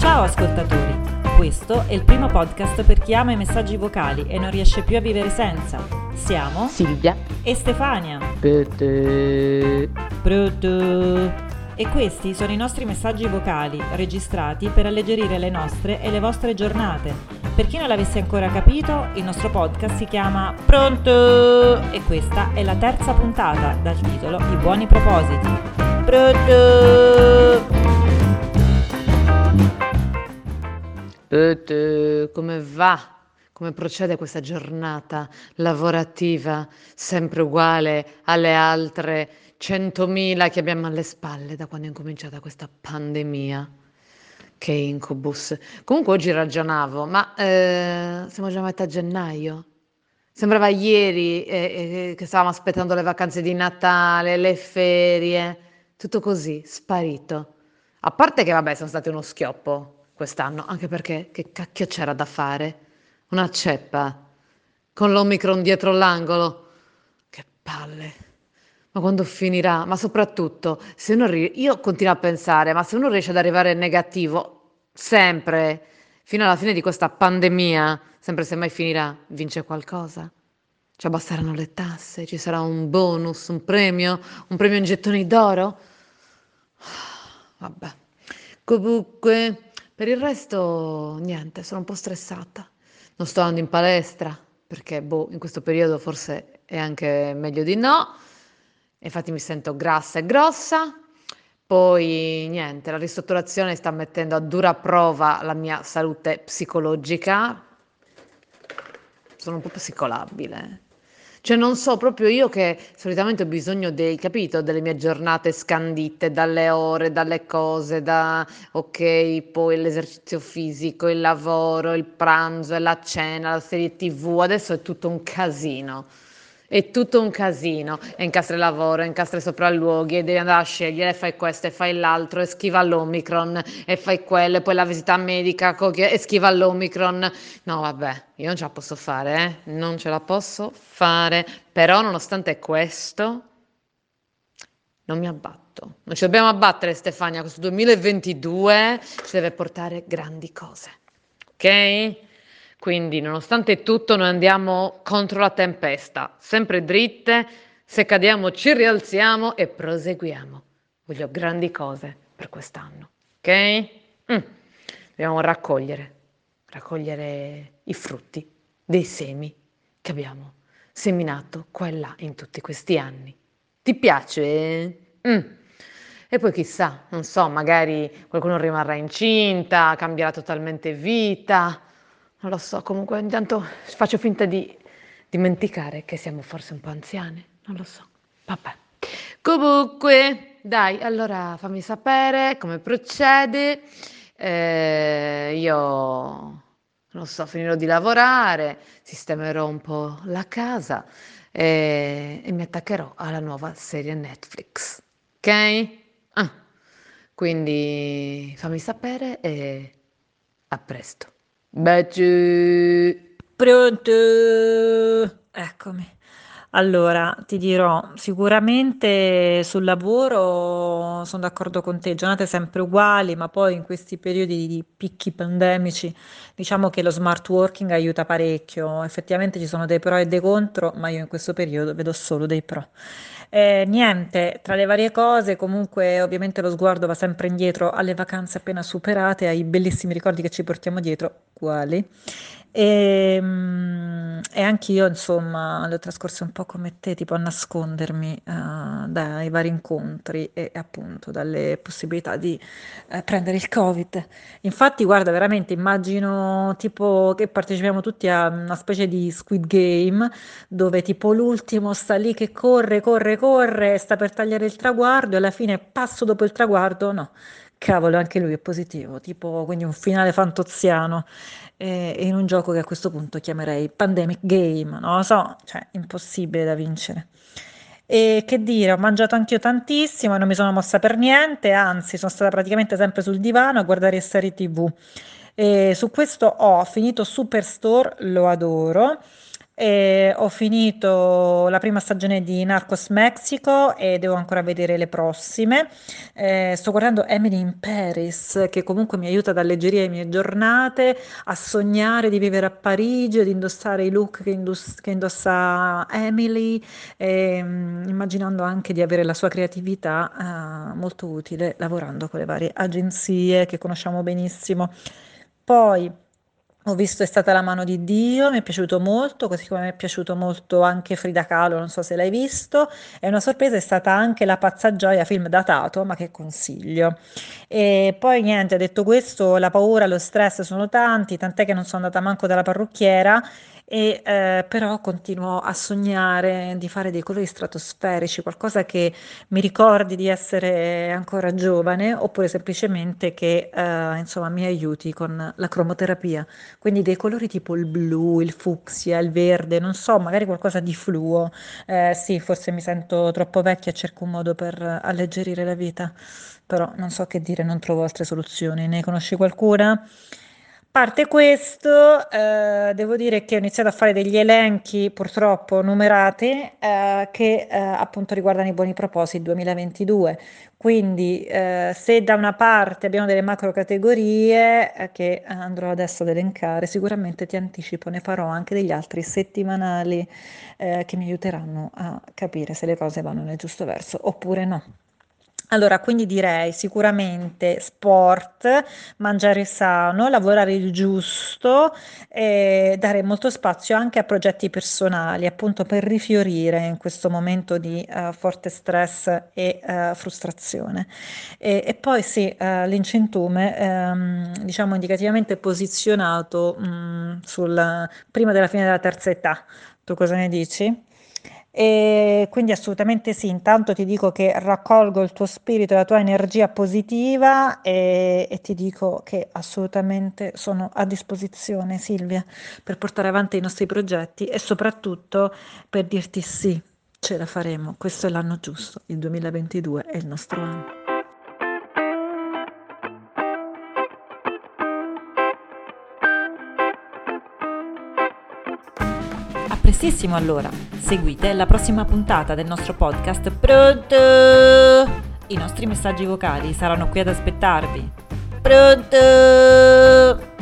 Ciao ascoltatori, questo è il primo podcast per chi ama i messaggi vocali e non riesce più a vivere senza. Siamo Silvia e Stefania. E questi sono i nostri messaggi vocali registrati per alleggerire le nostre e le vostre giornate. Per chi non l'avesse ancora capito, il nostro podcast si chiama Pronto! E questa è la terza puntata dal titolo I buoni propositi. Pronto! Pete, come va? Come procede questa giornata lavorativa, sempre uguale alle altre 100.000 che abbiamo alle spalle da quando è incominciata questa pandemia? Che incubus. Comunque oggi ragionavo, ma eh, siamo già a metà gennaio. Sembrava ieri eh, eh, che stavamo aspettando le vacanze di Natale, le ferie, tutto così, sparito. A parte che vabbè, sono state uno schioppo quest'anno, anche perché che cacchio c'era da fare? Una ceppa con l'Omicron dietro l'angolo. Che palle. Ma quando finirà? Ma soprattutto, se uno ri- io continuo a pensare, ma se uno riesce ad arrivare negativo sempre fino alla fine di questa pandemia, sempre se mai finirà, vince qualcosa? Ci abbasseranno le tasse, ci sarà un bonus, un premio, un premio in gettoni d'oro? Vabbè. Comunque, per il resto, niente, sono un po' stressata. Non sto andando in palestra perché, boh, in questo periodo forse è anche meglio di no. Infatti mi sento grassa e grossa. Poi, niente, la ristrutturazione sta mettendo a dura prova la mia salute psicologica. Sono un po' psicolabile. Cioè non so, proprio io che solitamente ho bisogno dei, capito, delle mie giornate scandite dalle ore, dalle cose, da ok, poi l'esercizio fisico, il lavoro, il pranzo, la cena, la serie TV, adesso è tutto un casino. È tutto un casino, e incastri il lavoro, e incastri i sopralluoghi, e devi andare a scegliere, fai questo, e fai l'altro, e schiva l'Omicron, e fai quello, e poi la visita medica, e schiva l'Omicron. No, vabbè, io non ce la posso fare, eh? Non ce la posso fare, però nonostante questo, non mi abbatto. Non ci dobbiamo abbattere, Stefania, questo 2022 ci deve portare grandi cose, ok? Quindi, nonostante tutto, noi andiamo contro la tempesta, sempre dritte, se cadiamo ci rialziamo e proseguiamo. Voglio grandi cose per quest'anno, ok? Mm. Dobbiamo raccogliere, raccogliere i frutti dei semi che abbiamo seminato qua e là in tutti questi anni. Ti piace? Mm. E poi chissà, non so, magari qualcuno rimarrà incinta, cambierà totalmente vita. Non lo so, comunque intanto faccio finta di dimenticare che siamo forse un po' anziane, non lo so. Vabbè. Comunque, dai, allora fammi sapere come procede. Eh, io non so, finirò di lavorare, sistemerò un po' la casa e, e mi attaccherò alla nuova serie Netflix. Ok? Ah, quindi fammi sapere e a presto. Baci! Pronto? Eccomi. Allora, ti dirò, sicuramente sul lavoro sono d'accordo con te, giornate sempre uguali, ma poi in questi periodi di picchi pandemici diciamo che lo smart working aiuta parecchio. Effettivamente ci sono dei pro e dei contro, ma io in questo periodo vedo solo dei pro. Eh, niente, tra le varie cose, comunque ovviamente lo sguardo va sempre indietro alle vacanze appena superate, ai bellissimi ricordi che ci portiamo dietro, quali. E, mm, e anche io, insomma, le ho trascorse un po' come te, tipo a nascondermi eh, dai vari incontri e appunto dalle possibilità di eh, prendere il Covid. Infatti, guarda, veramente immagino tipo che partecipiamo tutti a una specie di Squid Game dove tipo l'ultimo sta lì che corre, corre, corre, sta per tagliare il traguardo e alla fine passo dopo il traguardo, no. Cavolo, anche lui è positivo, tipo quindi un finale fantoziano eh, in un gioco che a questo punto chiamerei Pandemic Game, non lo so, cioè impossibile da vincere. E che dire, ho mangiato anch'io tantissimo non mi sono mossa per niente, anzi sono stata praticamente sempre sul divano a guardare serie tv. E su questo ho finito Superstore, lo adoro. Ho finito la prima stagione di Narcos Mexico e devo ancora vedere le prossime. Eh, sto guardando Emily in Paris, che comunque mi aiuta ad alleggerire le mie giornate, a sognare di vivere a Parigi, di indossare i look che, indoss- che indossa Emily, e, um, immaginando anche di avere la sua creatività uh, molto utile lavorando con le varie agenzie che conosciamo benissimo. Poi ho visto È stata la mano di Dio, mi è piaciuto molto, così come mi è piaciuto molto anche Frida Kahlo, non so se l'hai visto. E una sorpresa è stata anche La pazza gioia, film datato, ma che consiglio. E poi niente, detto questo, la paura, lo stress sono tanti, tant'è che non sono andata manco dalla parrucchiera e eh, però continuo a sognare di fare dei colori stratosferici, qualcosa che mi ricordi di essere ancora giovane oppure semplicemente che eh, insomma mi aiuti con la cromoterapia, quindi dei colori tipo il blu, il fucsia, il verde, non so, magari qualcosa di fluo. Eh, sì, forse mi sento troppo vecchia e cerco un modo per alleggerire la vita, però non so che dire, non trovo altre soluzioni. Ne conosci qualcuna? Parte questo, eh, devo dire che ho iniziato a fare degli elenchi purtroppo numerati eh, che eh, appunto riguardano i buoni propositi 2022. Quindi eh, se da una parte abbiamo delle macro categorie eh, che andrò adesso ad elencare, sicuramente ti anticipo, ne farò anche degli altri settimanali eh, che mi aiuteranno a capire se le cose vanno nel giusto verso oppure no. Allora, quindi direi sicuramente sport, mangiare sano, lavorare il giusto e dare molto spazio anche a progetti personali, appunto per rifiorire in questo momento di uh, forte stress e uh, frustrazione. E, e, poi sì, uh, l'incentume, um, diciamo indicativamente posizionato um, sul, prima della fine della terza età. Tu cosa ne dici? E quindi assolutamente sì, intanto ti dico che raccolgo il tuo spirito e la tua energia positiva e, e, ti dico che assolutamente sono a disposizione Silvia per portare avanti i nostri progetti e soprattutto per dirti sì, ce la faremo, questo è l'anno giusto, il 2022 è il nostro anno. Prestissimo allora. Seguite la prossima puntata del nostro podcast Pronto! I nostri messaggi vocali saranno qui ad aspettarvi. Pronto!